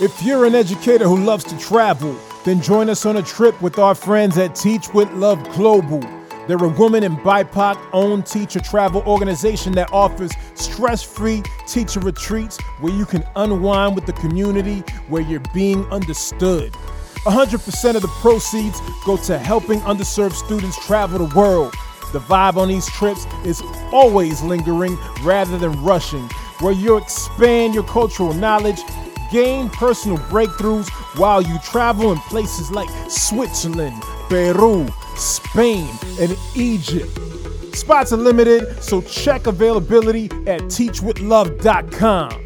If you're an educator who loves to travel, then join us on a trip with our friends at Teach with Love Global. They're a woman and BIPOC owned teacher travel organization that offers stress free teacher retreats where you can unwind with the community where you're being understood. 100% of the proceeds go to helping underserved students travel the world. The vibe on these trips is always lingering rather than rushing, where you expand your cultural knowledge, gain personal breakthroughs while you travel in places like Switzerland, Peru, Spain, and Egypt. Spots are limited, so check availability at teachwithlove.com.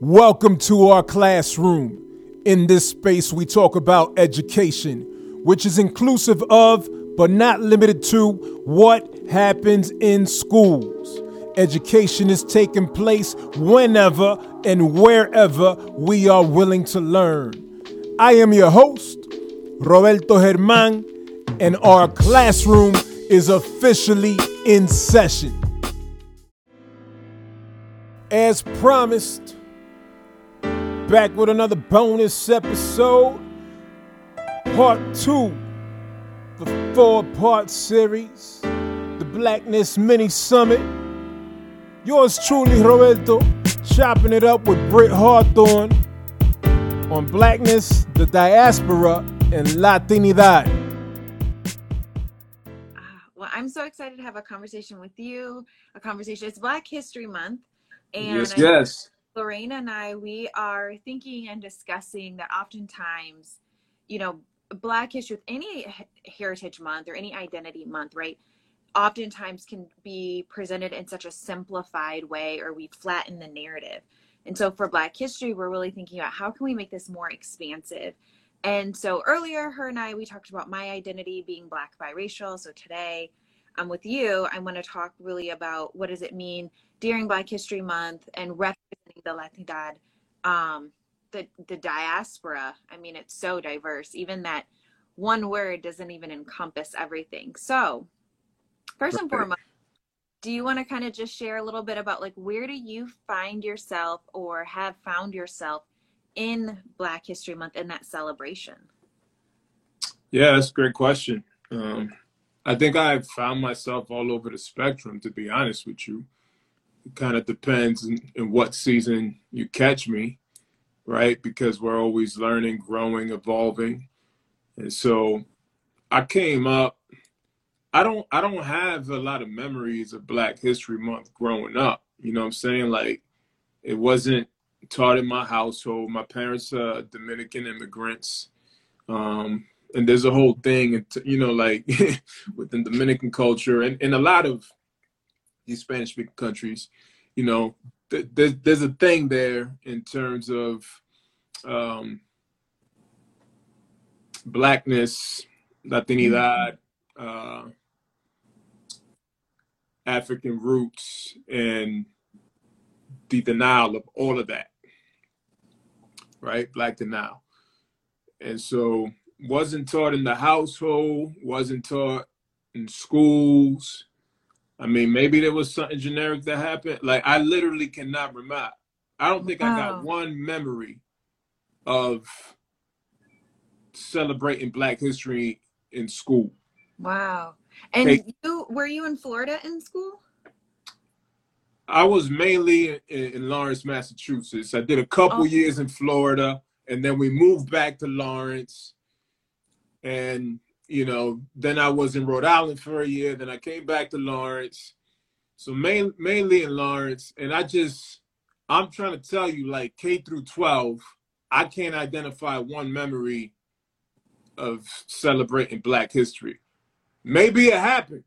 Welcome to our classroom. In this space, we talk about education, which is inclusive of, but not limited to, what happens in schools. Education is taking place whenever and wherever we are willing to learn. I am your host, Roberto Germán, and our classroom is officially in session. As promised, back with another bonus episode, part two, the four part series, the Blackness Mini Summit. Yours truly, Roberto, chopping it up with Britt Hawthorne on Blackness, the Diaspora, and Latinidad. Ah, well, I'm so excited to have a conversation with you. A conversation. It's Black History Month, and yes, yes. Lorena and I, we are thinking and discussing that oftentimes, you know, Black History, with any Heritage Month or any Identity Month, right? Oftentimes can be presented in such a simplified way, or we flatten the narrative. And so for Black History, we're really thinking about how can we make this more expansive. And so earlier, her and I, we talked about my identity being Black biracial. So today, I'm with you. I want to talk really about what does it mean during Black History Month and representing the Latinidad, um, the the diaspora. I mean, it's so diverse. Even that one word doesn't even encompass everything. So, first and foremost, do you want to kind of just share a little bit about like where do you find yourself or have found yourself in Black History Month in that celebration? Yeah, that's a great question. Um, I think I've found myself all over the spectrum, to be honest with you. It kind of depends in, in what season you catch me, right? Because we're always learning, growing, evolving. And so I came up I don't I don't have a lot of memories of Black History Month growing up. You know what I'm saying? Like it wasn't taught in my household. My parents are Dominican immigrants. Um, and there's a whole thing, you know, like within Dominican culture and, and a lot of these Spanish speaking countries, you know, th- there's, there's a thing there in terms of um, blackness, Latinidad, uh, African roots, and the denial of all of that, right? Black denial. And so wasn't taught in the household, wasn't taught in schools. I mean, maybe there was something generic that happened. Like I literally cannot remember. I don't think wow. I got one memory of celebrating Black History in school. Wow. And hey, you were you in Florida in school? I was mainly in, in Lawrence, Massachusetts. I did a couple years in Florida, and then we moved back to Lawrence. And you know then i was in rhode island for a year then i came back to lawrence. So main, mainly in lawrence and i just i'm trying to tell you like k through 12 i can't identify one memory of celebrating black history maybe it happened.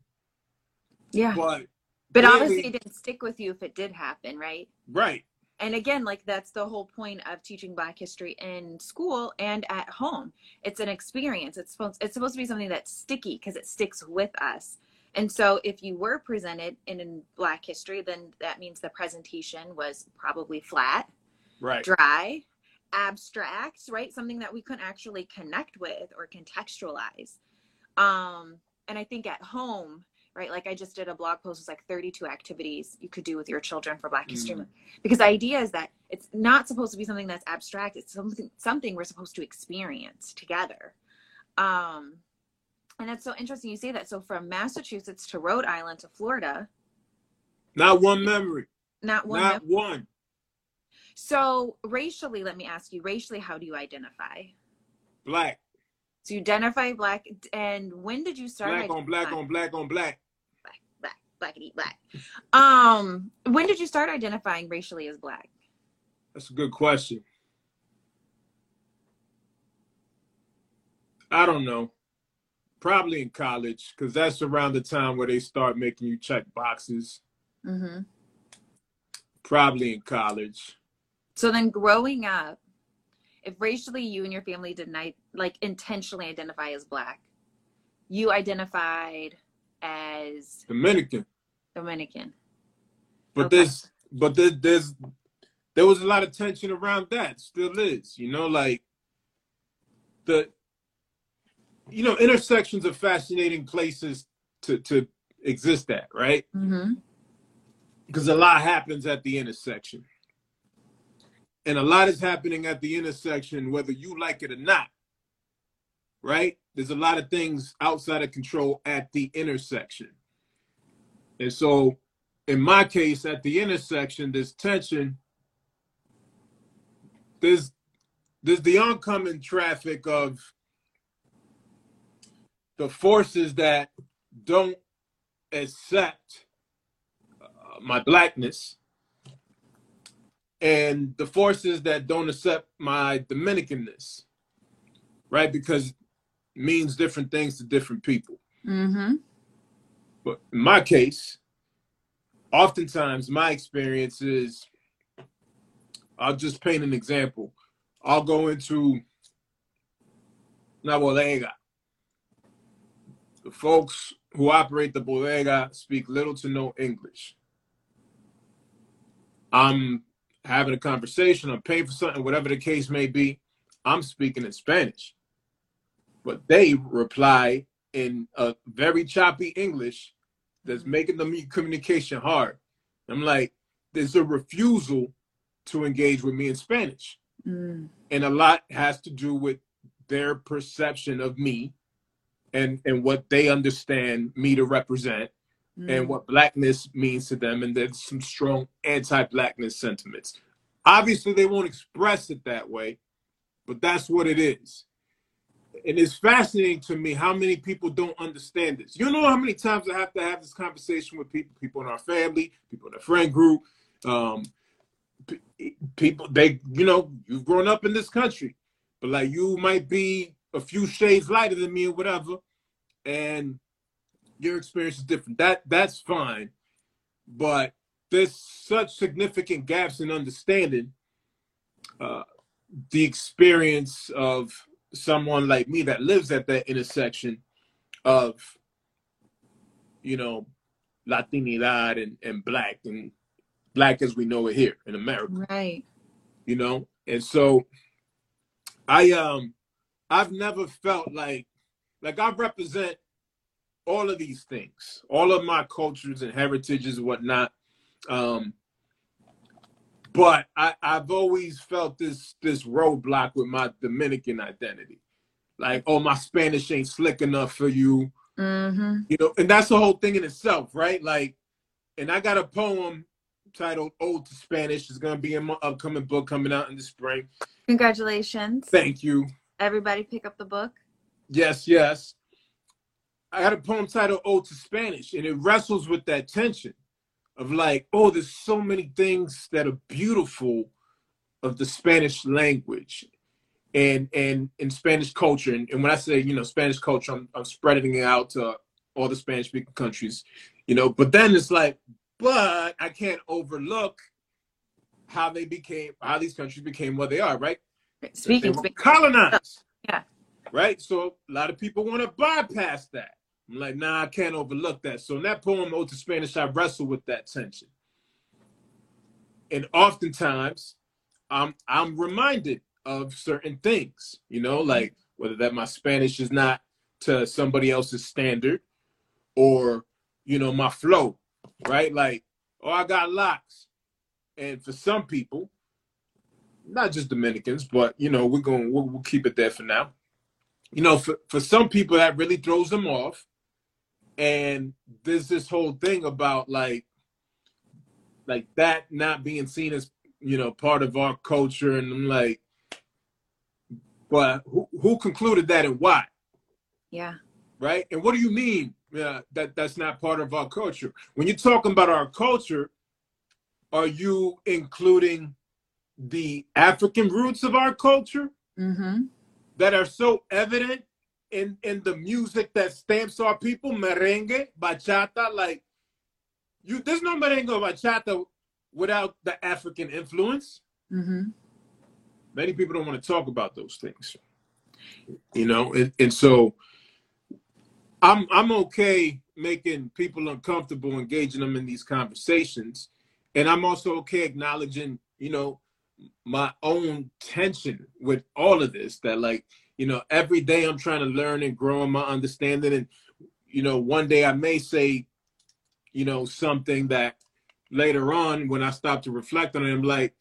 Yeah. But but really, obviously it didn't stick with you if it did happen right? Right. And again like that's the whole point of teaching black history in school and at home. It's an experience. It's supposed it's supposed to be something that's sticky because it sticks with us. And so if you were presented in, in black history then that means the presentation was probably flat right. dry abstract right? Something that we couldn't actually connect with or contextualize. Um and i think at home right? Like I just did a blog post with like 32 activities you could do with your children for Black History Month. Because the idea is that it's not supposed to be something that's abstract. It's something something we're supposed to experience together. Um, and that's so interesting you say that. So from Massachusetts to Rhode Island to Florida. Not one memory. Not one. Not one. So racially, let me ask you, racially, how do you identify? Black. So you identify black, and when did you start? Black on black on black on black. Black, black, blackity black. Um, when did you start identifying racially as black? That's a good question. I don't know. Probably in college, because that's around the time where they start making you check boxes. Mm-hmm. Probably in college. So then, growing up, if racially you and your family did not like intentionally identify as black, you identified as Dominican. Dominican. But Okay. there's but there, there's there was a lot of tension around that. Still is, you know, like the you know intersections are fascinating places to to exist at, right? Mm-hmm. Because a lot happens at the intersection. And a lot is happening at the intersection, whether you like it or not. Right? There's a lot of things outside of control at the intersection. And so, in my case, at the intersection, there's tension. There's there's the oncoming traffic of the forces that don't accept uh, my blackness and the forces that don't accept my Dominicanness, right? Because it means different things to different people. Mm-hmm. But in my case, oftentimes my experience is I'll just paint an example. I'll go into una bodega. The folks who operate the bodega speak little to no English. I'm having a conversation, I'm paying for something, whatever the case may be, I'm speaking in Spanish. But they reply in a very choppy English that's making the communication hard. I'm like, there's a refusal to engage with me in Spanish. Mm. And a lot has to do with their perception of me and, and what they understand me to represent Mm. and what blackness means to them. And there's some strong anti blackness sentiments. Obviously, they won't express it that way, but that's what it is. And it's fascinating to me how many people don't understand this. You know how many times I have to have this conversation with people, people in our family, people in the friend group, um, p- people, they, you know, you've grown up in this country, but like you might be a few shades lighter than me or whatever. And your experience is different. That that's fine, but there's such significant gaps in understanding uh, the experience of someone like me that lives at that intersection of you know Latinidad and, and black and black as we know it here in America Right. you know and so i um i've never felt like like i represent all of these things all of my cultures and heritages and whatnot. Um but i i've always felt this this roadblock with my dominican identity. Like oh my spanish ain't slick enough for you. Mm-hmm. you know and that's the whole thing in itself right? Like and i got a poem titled ode to spanish. It's going to be in my upcoming book coming out in the spring. Congratulations. thank you. Everybody pick up the book. yes yes i had a poem titled ode to spanish and it wrestles with that tension of like oh there's so many things that are beautiful of the spanish language and and in spanish culture and, and when i say you know spanish culture I'm, I'm spreading it out to all the spanish speaking countries you know but then it's like but i can't overlook how they became how these countries became what they are right Speaking, they were speaking. colonized. Yeah. Right? So a lot of people want to bypass that. I'm like, nah, I can't overlook that. So in that poem, Ode to Spanish, I wrestle with that tension. And oftentimes, I'm I'm reminded of certain things, you know, like whether that my Spanish is not to somebody else's standard, or you know, my flow, right? Like, oh, I got locks. And for some people, not just Dominicans, but you know, we're going we'll, we'll keep it there for now. You know, for, for some people that really throws them off. And there's this whole thing about like like that not being seen as, you know, part of our culture. And I'm like, but who, who concluded that and why? Yeah. Right. And what do you mean uh, that that's not part of our culture? When you're talking about our culture, are you including the African roots of our culture Mm-hmm. that are so evident in in the music that stamps our people? Merengue, bachata, like you. There's no merengue bachata without the African influence. Mm-hmm. many people don't want to talk about those things you know and, and so i'm i'm okay making people uncomfortable engaging them in these conversations and i'm also okay acknowledging you know my own tension with all of this that like you know every day i'm trying to learn and grow in my understanding and you know one day i may say you know something that later on when i stop to reflect on it i'm like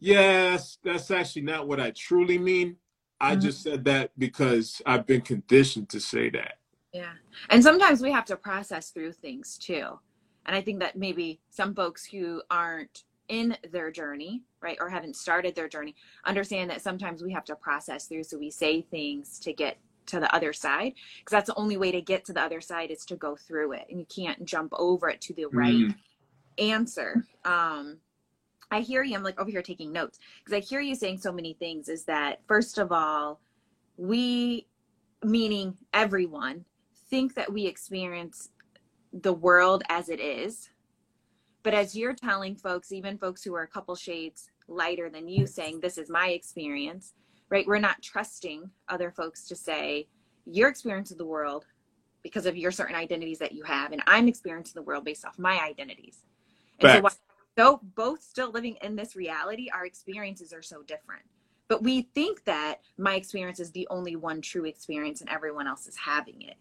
yes that's actually not what i truly mean i Mhm. just said that because i've been conditioned to say that Yeah. And sometimes we have to process through things too. And I think that maybe some folks who aren't in their journey, right, or haven't started their journey, understand that sometimes we have to process through. So we say things to get to the other side because that's the only way to get to the other side is to go through it and you can't jump over it to the right Mm. answer. Um, I hear you. I'm like over here taking notes because I hear you saying so many things. Is that first of all, we, meaning everyone, think that we experience the world as it is. But as you're telling folks, even folks who are a couple shades lighter than you, saying this is my experience, right? We're not trusting other folks to say your experience of the world because of your certain identities that you have, and I'm experiencing the world based off my identities. And so, Facts. while though both still living in this reality, our experiences are so different. But we think that my experience is the only one true experience, and everyone else is having it.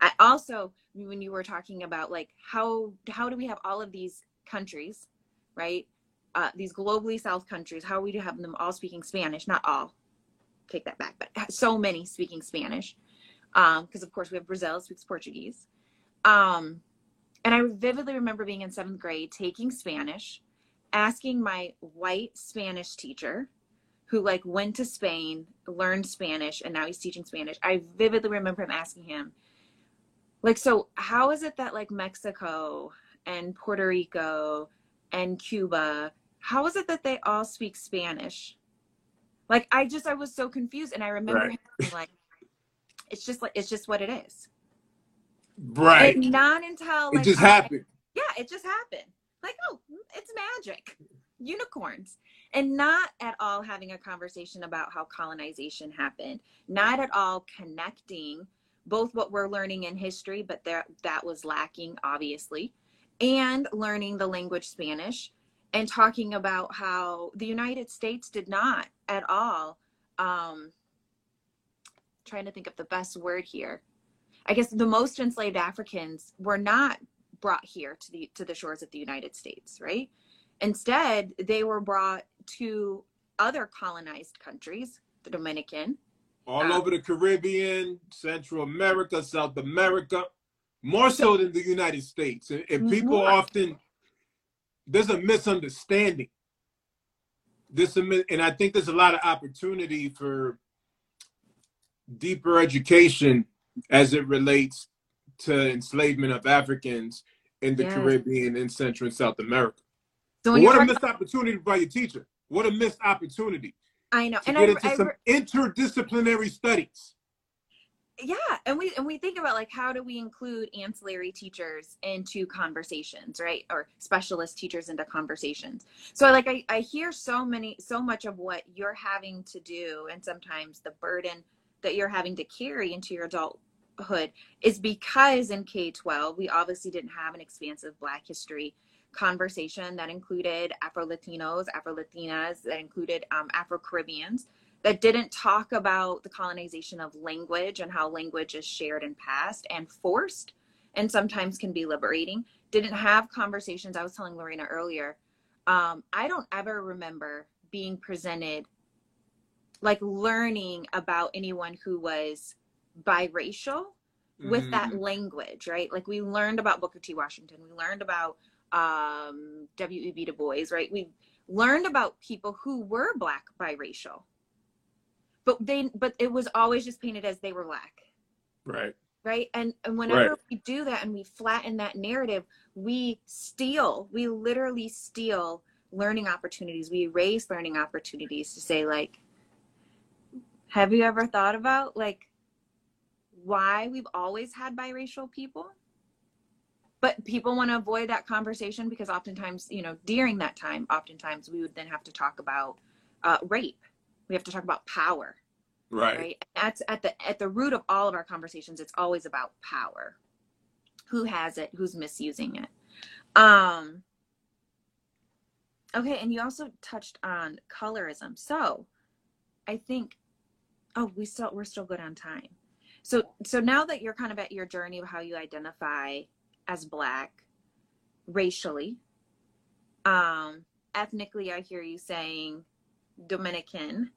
I also, when you were talking about like how how do we have all of these countries, right? Uh, these globally south countries, how we do have them all speaking Spanish? Not all, take that back, but so many speaking Spanish, because of course we have Brazil speaks Portuguese. Um, and I vividly remember being in seventh grade taking Spanish, asking my white Spanish teacher, who like went to Spain, learned Spanish, and now he's teaching Spanish. I vividly remember him asking him, like, so how is it that like Mexico and Puerto Rico and Cuba, how is it that they all speak Spanish? Like, I just I was so confused, and I remember Right. like, it's just like it's just what it is. right And not until it just I- happened yeah, it just happened. Like, oh, it's magic. Unicorns. And not at all having a conversation about how colonization happened. Not at all connecting both what we're learning in history, but there that was lacking, obviously, and learning the language Spanish and talking about how the United States did not at all um trying to think of the best word here. I guess the most enslaved Africans were not brought here to the to the shores of the United States, right? Instead, they were brought to other colonized countries, the Dominican. all Uh, over the caribbean central america south america more so than the united states. And, and people often there's a misunderstanding. This a and i think there's a lot of opportunity for deeper education as it relates to enslavement of africans in the Yes. caribbean and central and south america. So But when you're what a missed opportunity by your teacher. What a missed opportunity I know, to and get I, into I, some interdisciplinary studies yeah, and we and we think about like how do we include ancillary teachers into conversations, right? Or specialist teachers into conversations. So like I, I hear so many so much of what you're having to do and sometimes the burden that you're having to carry into your adulthood is because in K-12 we obviously didn't have an expansive black history conversation that included Afro-Latinos, Afro-Latinas, that included um, Afro-Caribbeans that didn't talk about the colonization of language and how language is shared and passed and forced and sometimes can be liberating. Didn't have conversations. I was telling Lorena earlier. Um, I don't ever remember being presented like learning about anyone who was biracial with mm-hmm. that language, right? Like we learned about Booker T. Washington, we learned about um, W.E.B. Du Bois, right? We learned about people who were black biracial, but they, but it was always just painted as they were black, right? Right. And, and whenever right. we do that and we flatten that narrative, we steal, we literally steal learning opportunities. We erase learning opportunities to say, like, have you ever thought about like why we've always had biracial people? But people want to avoid that conversation because oftentimes, you know, during that time, oftentimes we would then have to talk about uh, rape. We have to talk about power right. right? That's at the at the root of all of our conversations it's always about power. Who has it? Who's misusing it? Um okay and you also touched on colorism. So i think oh we still we're still good on time. So so now that you're kind of at your journey of how you identify as black racially um ethnically i hear you saying dominican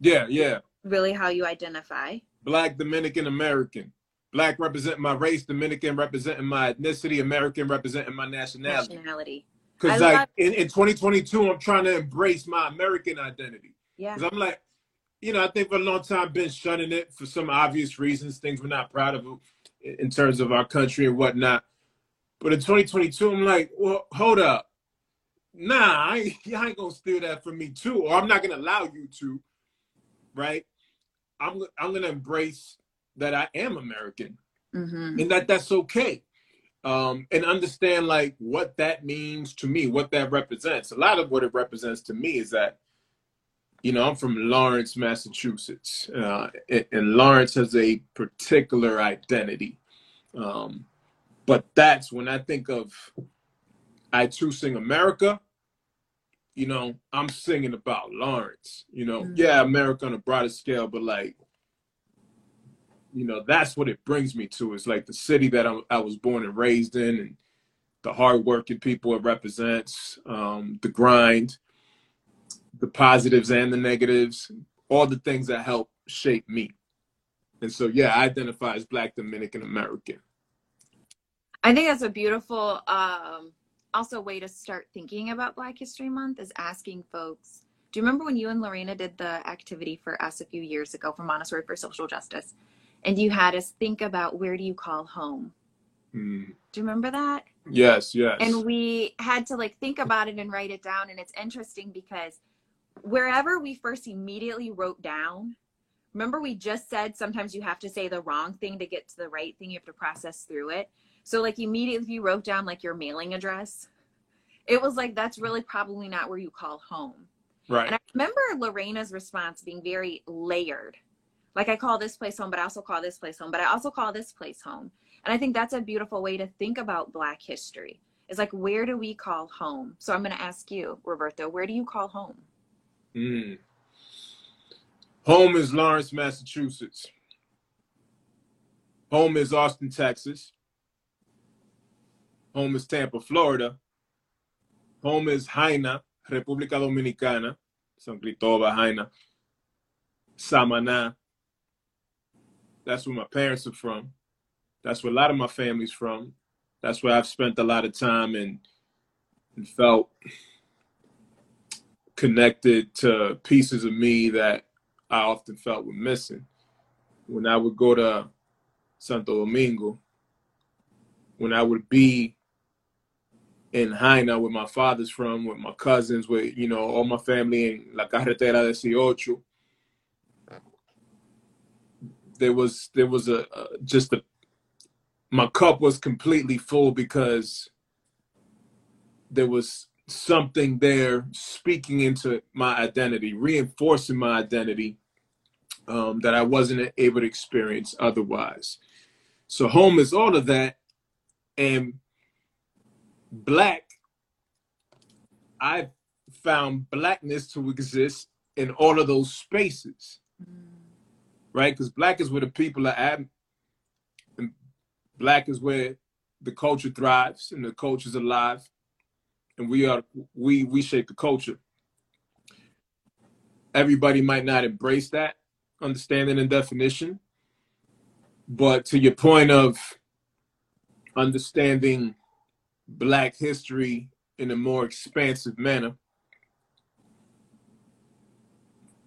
yeah yeah really how you identify. Black Dominican American. Black representing my race, Dominican representing my ethnicity, American representing my nationality. Nationality. Because like love- in, in 2022, I'm trying to embrace my American identity. Yeah. Because I'm like, you know, I think for a long time been shunning it for some obvious reasons, things we're not proud of in terms of our country and whatnot. But in 2022, I'm like, well, hold up. Nah, I ain't, I ain't gonna steal that from me too, or I'm not gonna allow you to, right? I'm I'm gonna embrace that I am American, mm-hmm. and that that's okay, um, and understand like what that means to me, what that represents. A lot of what it represents to me is that, you know, I'm from Lawrence, Massachusetts, uh, and, and, Lawrence has a particular identity, um, but that's when I think of I too sing America you know, I'm singing about Lawrence. You know, mm-hmm. yeah, America on a broader scale, but like, you know, that's what it brings me to. It's like the city that I'm, i was born and raised in, and the hardworking people it represents, um, the grind, the positives and the negatives, all the things that help shape me. And so, yeah, I identify as Black Dominican American. I think that's a beautiful um, also a way to start thinking about Black History Month is asking folks. Do you remember when you and Lorena did the activity for us a few years ago for Montessori for Social Justice? And you had us think about where do you call home? Mm. Do you remember that? Yes, yes. And we had to like think about it and write it down. And it's interesting because wherever we first immediately wrote down, remember we just said sometimes you have to say the wrong thing to get to the right thing, you have to process through it. So like immediately if you wrote down like your mailing address, it was like that's really probably not where you call home. Right. And I remember Lorena's response being very layered. Like I call this place home, but I also call this place home, but I also call this place home. And I think that's a beautiful way to think about Black history. Is like where do we call home? So I'm going to ask you, Roberto, where do you call home? Mm. Home is Lawrence, Massachusetts. Home is Austin, Texas. Home is Tampa, Florida. Home is Haina, República Dominicana, San Cristóbal, Haina, Samaná. That's where my parents are from. That's where a lot of my family's from. That's where I've spent a lot of time and, and felt connected to pieces of me that I often felt were missing. When I would go to Santo Domingo, when I would be in Haina, where my father's from, with my cousins, with you know all my family in La Carretera de There was there was a, a just a my cup was completely full because there was something there speaking into my identity, reinforcing my identity um, that I wasn't able to experience otherwise. So home is all of that, and black, I've found blackness to exist in all of those spaces. Mm. Right? Because black is where the people are at. And Black is where the culture thrives and the culture's alive, and we are we we shape the culture. Everybody might not embrace that understanding and definition, but to your point of understanding Black history in a more expansive manner,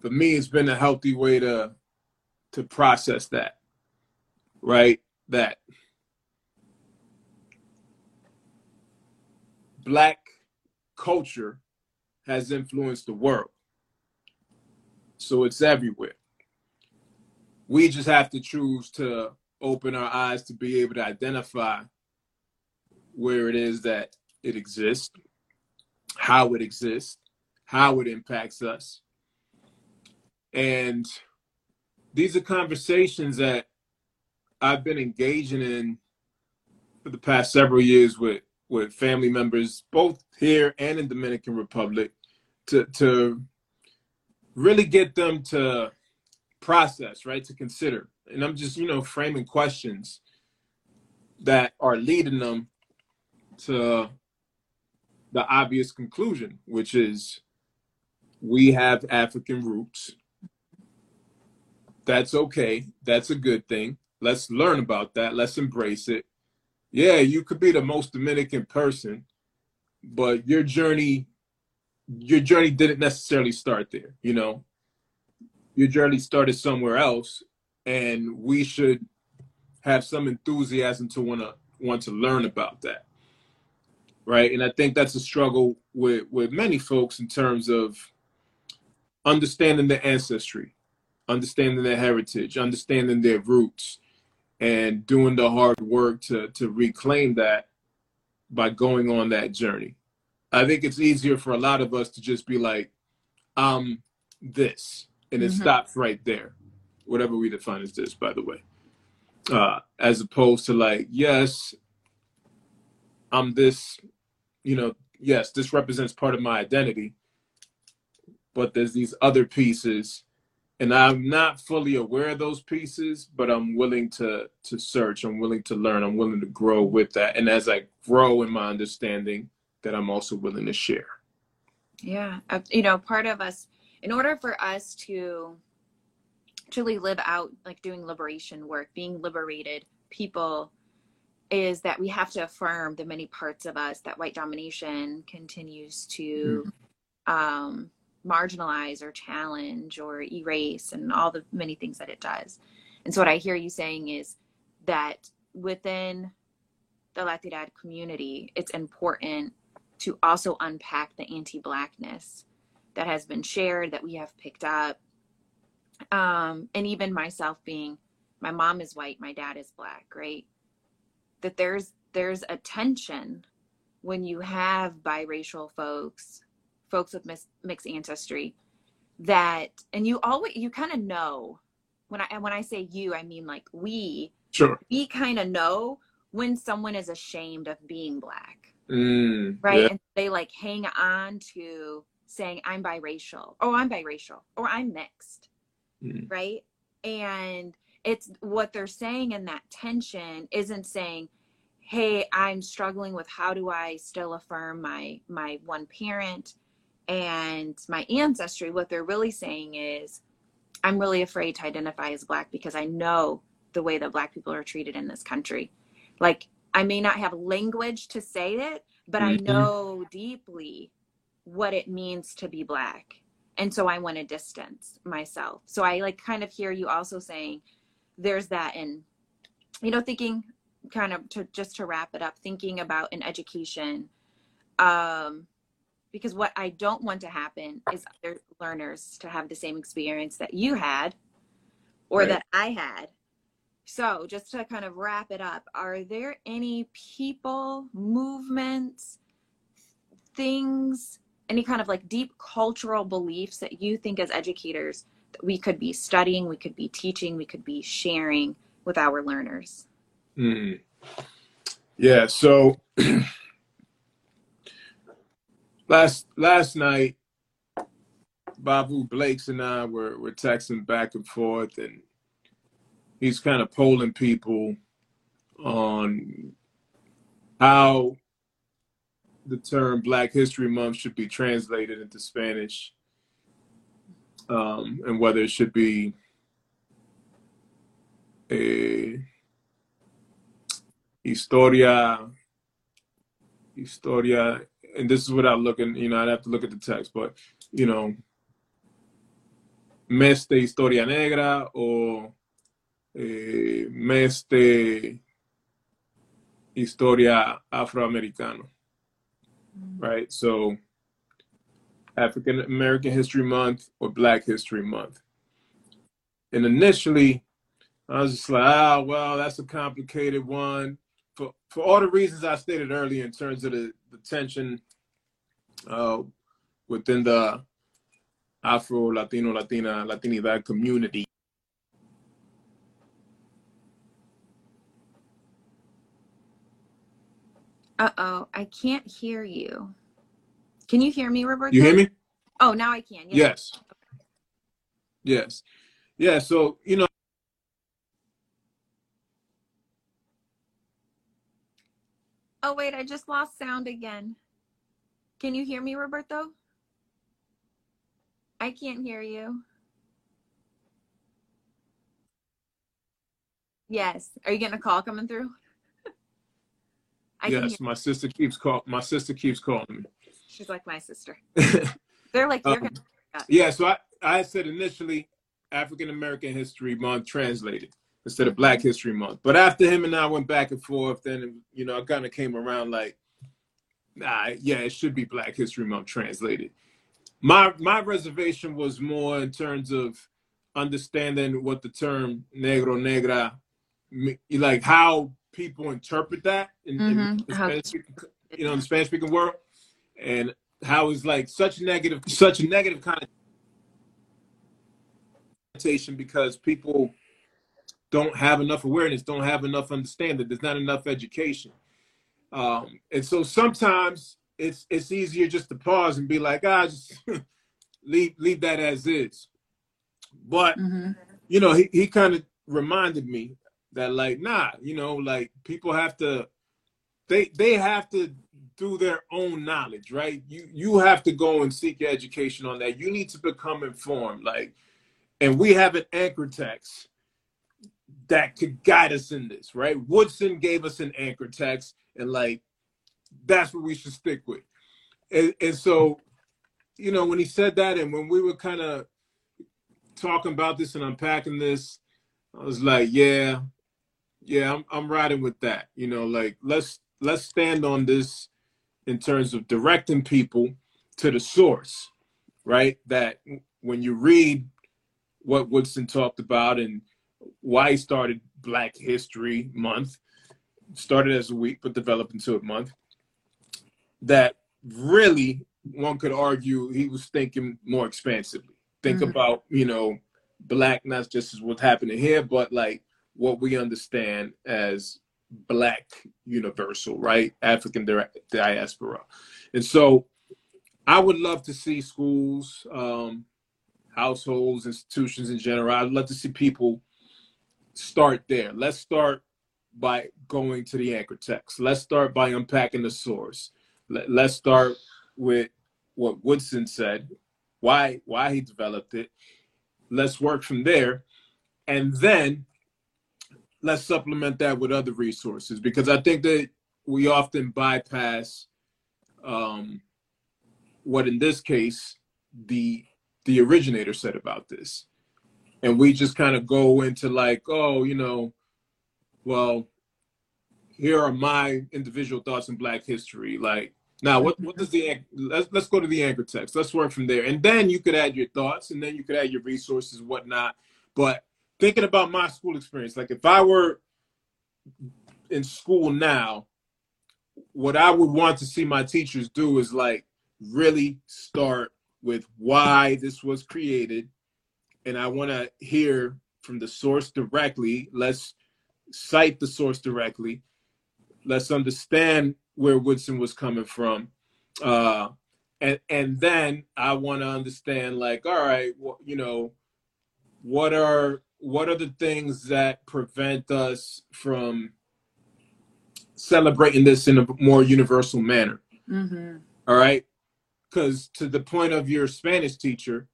for me, it's been a healthy way to to process that, right? That black culture has influenced the world. So it's everywhere. We just have to choose to open our eyes to be able to identify where it is that it exists, how it exists, how it impacts us. And these are conversations that I've been engaging in for the past several years with with family members, both here and in Dominican Republic, to to really get them to process, right, to consider. And I'm just, you know, framing questions that are leading them to the obvious conclusion, which is we have African roots. That's okay. That's a good thing. Let's learn about that. Let's embrace it yeah, you could be the most Dominican person, but your journey your journey didn't necessarily start there, you know. Your journey started somewhere else and we should have some enthusiasm to want to want to learn about that. Right? And I think that's a struggle with with many folks in terms of understanding their ancestry, understanding their heritage, understanding their roots and doing the hard work to to reclaim that by going on that journey. I think it's easier for a lot of us to just be like, um, this, and it mm-hmm. stops right there, whatever we define as this, by the way. Uh, as opposed to like, yes, I'm this, you know, yes, this represents part of my identity, but there's these other pieces and I'm not fully aware of those pieces, but I'm willing to to search. I'm willing to learn. I'm willing to grow with that. And as I grow in my understanding, that I'm also willing to share. Yeah, uh, you know, part of us, in order for us to truly live out like doing liberation work, being liberated people, is that we have to affirm the many parts of us that white domination continues to mm-hmm. um, marginalize or challenge or erase and all the many things that it does. And so what I hear you saying is that within the Latinidad community, it's important to also unpack the anti-blackness that has been shared, that we have picked up. Um, and even myself being, my mom is white, my dad is black, right? That there's there's a tension when you have biracial folks folks with mis- mixed ancestry that and you always you kind of know. When i and when i say you i mean like we sure. we kind of know when someone is ashamed of being black. Mm, right? yeah. and they like hang on to saying i'm biracial. Oh i'm biracial. Or i'm mixed. Mm. right? And it's what they're saying in that tension isn't saying hey i'm struggling with how do i still affirm my my one parent and my ancestry, what they're really saying is, I'm really afraid to identify as Black because I know the way that Black people are treated in this country. Like, I may not have language to say it, but mm-hmm. I know deeply what it means to be Black. And so I want to distance myself. So I like kind of hear you also saying there's that, and, you know, thinking kind of to just to wrap it up, thinking about an education. Um, because what I don't want to happen is other learners to have the same experience that you had or right. that I had. So, just to kind of wrap it up, are there any people, movements, things, any kind of like deep cultural beliefs that you think as educators we could be studying, we could be teaching, we could be sharing with our learners? Mm. Yeah, so last last night, Babu Blakes and I were, were texting back and forth, and he's kind of polling people on how the term Black History Month should be translated into Spanish, um, and whether it should be a historia, historia, and this is without looking, you know, I'd have to look at the text, but you know, mes de historia negra or eh, mes de historia afroamericano, right? So African American History Month or Black History Month. And initially, I was just like, ah, well, that's a complicated one. For for all the reasons I stated earlier in terms of the, the tension uh, within the Afro Latino Latina Latinidad community. Uh oh, I can't hear you. Can you hear me, Roberto? You hear me? Oh, now I can. Yes. Yes. Yeah. So you know. Oh wait, I just lost sound again. Can you hear me, Roberto? I can't hear you. Yes. Are you getting a call coming through? I yes, my sister keeps call. My sister keeps calling me. She's like my sister. They're like um. Yeah, so I I said initially African American History Month translated instead of Black History Month, but after him and I went back and forth, then you know I kind of came around like, nah, yeah, it should be Black History Month translated. My my reservation was more in terms of understanding what the term negro negra, like how people interpret that in, mm-hmm. in Spanish you know, in the Spanish speaking world, and how it's like such negative, such a negative connotation because people don't have enough awareness, don't have enough understanding. There's not enough education, um, and so sometimes it's it's easier just to pause and be like, ah, just leave leave that as is. But mm-hmm. you know, he, he kind of reminded me that like nah you know like people have to they they have to do their own knowledge right? You you have to go and seek your education on that. You need to become informed like and we have an anchor text that could guide us in this right? Woodson gave us an anchor text and like that's what we should stick with. And, and so you know when he said that and when we were kind of talking about this and unpacking this i was like yeah yeah, I'm I'm riding with that. You know, like let's let's stand on this in terms of directing people to the source, right? That when you read what Woodson talked about and why he started Black History Month, started as a week but developed into a month, that really one could argue he was thinking more expansively. Think mm-hmm. about, you know, black not just as what's happening here, but like what we understand as black universal, right? African diaspora. And so I would love to see schools, um, households, institutions in general. I'd love to see people start there. Let's start by going to the anchor text. Let's start by unpacking the source. Let, let's start with what Woodson said, why why he developed it. Let's work from there. And then let's supplement that with other resources because I think that we often bypass um, what in this case the the originator said about this. And we just kind of go into like oh you know well here are my individual thoughts in black history. Like now what, what does the let's, let's go to the anchor text. Let's work from there. And then you could add your thoughts and then you could add your resources whatnot. But thinking about my school experience, like if I were in school now, what I would want to see my teachers do is like really start with why this was created. And I want to hear from the source directly. Let's cite the source directly. Let's understand where Woodson was coming from. Uh, and and then I want to understand like, all right, well, you know, what are what are the things that prevent us from celebrating this in a more universal manner. Mm-hmm. All right. Because to the point of your Spanish teacher,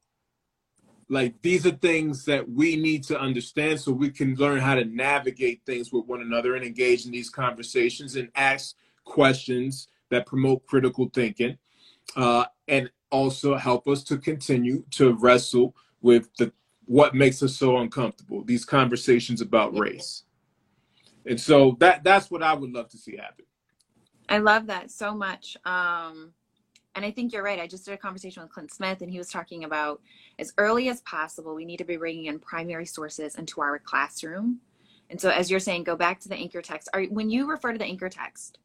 like these are things that we need to understand so we can learn how to navigate things with one another and engage in these conversations and ask questions that promote critical thinking uh, and also help us to continue to wrestle with the what makes us so uncomfortable these conversations about race and so that that's what i would love to see happen I love that so much. Um, and I think you're right. I just did a conversation with Clint Smith, and he was talking about as early as possible, we need to be bringing in primary sources into our classroom. And so, as you're saying, go back to the anchor text. Are when you refer to the anchor text,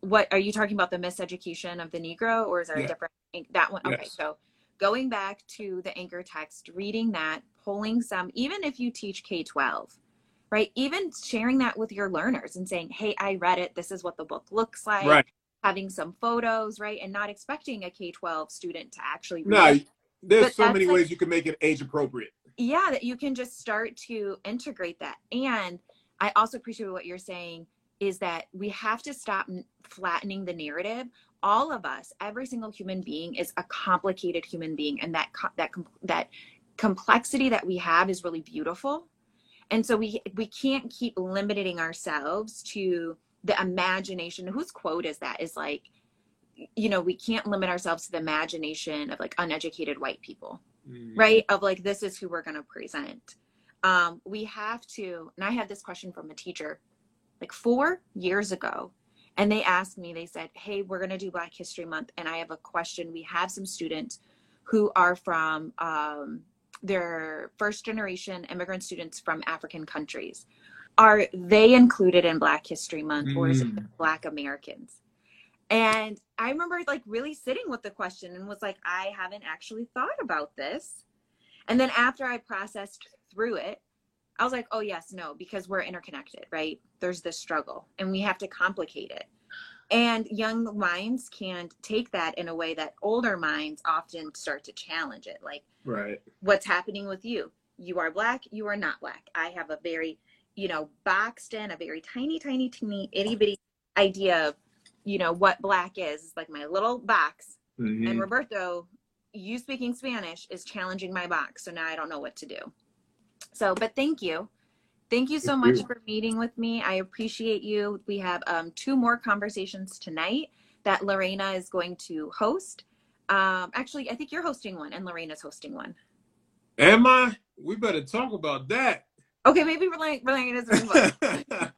what are you talking about? The miseducation of the Negro, or is there Yeah. a different that one? Okay, Yes. so going back to the anchor text, reading that, pulling some, even if you teach K 12, right? Even sharing that with your learners and saying, hey, I read it. This is what the book looks like. right Having some photos, right? And not expecting a K 12 student to actually read no it. there's But so many like- ways you can make it age appropriate Yeah, that you can just start to integrate that. And I also appreciate what you're saying is that we have to stop flattening the narrative. All of us, every single human being is a complicated human being and that that that complexity that we have is really beautiful. And so we we can't keep limiting ourselves to the imagination. Whose quote is that? Is like you know, we can't limit ourselves to the imagination of like uneducated white people right of like this is who we're going to present um we have to and i had this question from a teacher like four years ago and they asked me they said hey we're going to do black history month and i have a question we have some students who are from um they're first generation immigrant students from african countries are they included in black history month or is it Mm. black americans and I remember like really sitting with the question and was like, I haven't actually thought about this. And then after I processed through it, I was like, oh, yes, no, because we're interconnected, right? There's this struggle and we have to complicate it. And young minds can take that in a way that older minds often start to challenge it. Like, right what's happening with you? You are black, you are not black. I have a very, you know, boxed in, a very tiny, tiny, teeny, itty bitty idea of, you know, what black is. It's like my little box. Mhm. And Roberto, you speaking Spanish is challenging my box. So now I don't know what to do. So, but thank you. Thank you so Thank much you. for meeting with me. I appreciate you. We have um, two more conversations tonight that Lorena is going to host. Um, actually, I think you're hosting one and Lorena's hosting one. am i we better talk about that Okay, maybe Lorena, Lorena's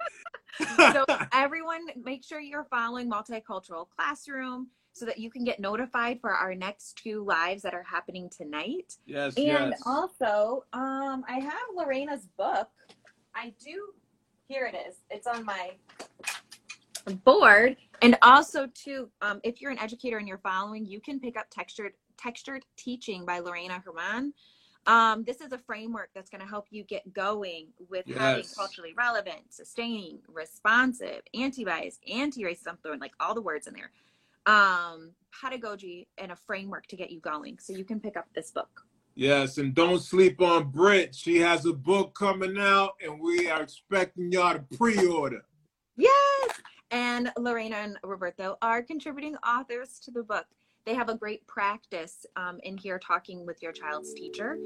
so everyone make sure you're following multicultural classroom so that you can get notified for our next two lives that are happening tonight. Yes and yes. also um i have lorena's book. I do here it is. It's on my board. And also too um, if you're an educator and you're following you can pick up textured textured teaching by lorena Germán. Um, this is a framework that's going to help you get going with having culturally relevant, sustaining, responsive, anti-bias, anti-racism, like all the words in there, um, pedagogy and a framework to get you going. So you can pick up this book. Yes, and don't sleep on Britt. She has a book coming out, and we are expecting y'all to pre-order. Yes. And Lorena and Roberto are contributing authors to the book. They have a great practice um, in here talking with your child's teacher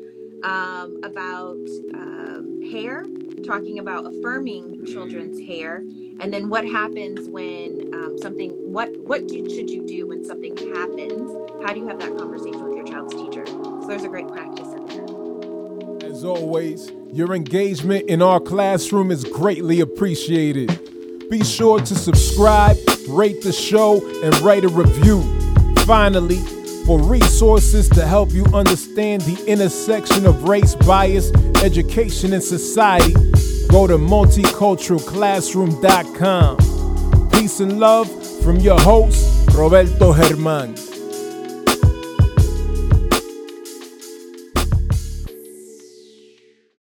um, about um, hair, talking about affirming children's hair, and then what happens when um, something. What what do, should you do when something happens? How do you have that conversation with your child's teacher? So there's a great practice in there. As always, your engagement in our classroom is greatly appreciated. Be sure to subscribe, rate the show, and write a review. Finally, for resources to help you understand the intersection of race, bias, education, and society, go to multiculturalclassroom.com. Peace and love from your host, Roberto Germán.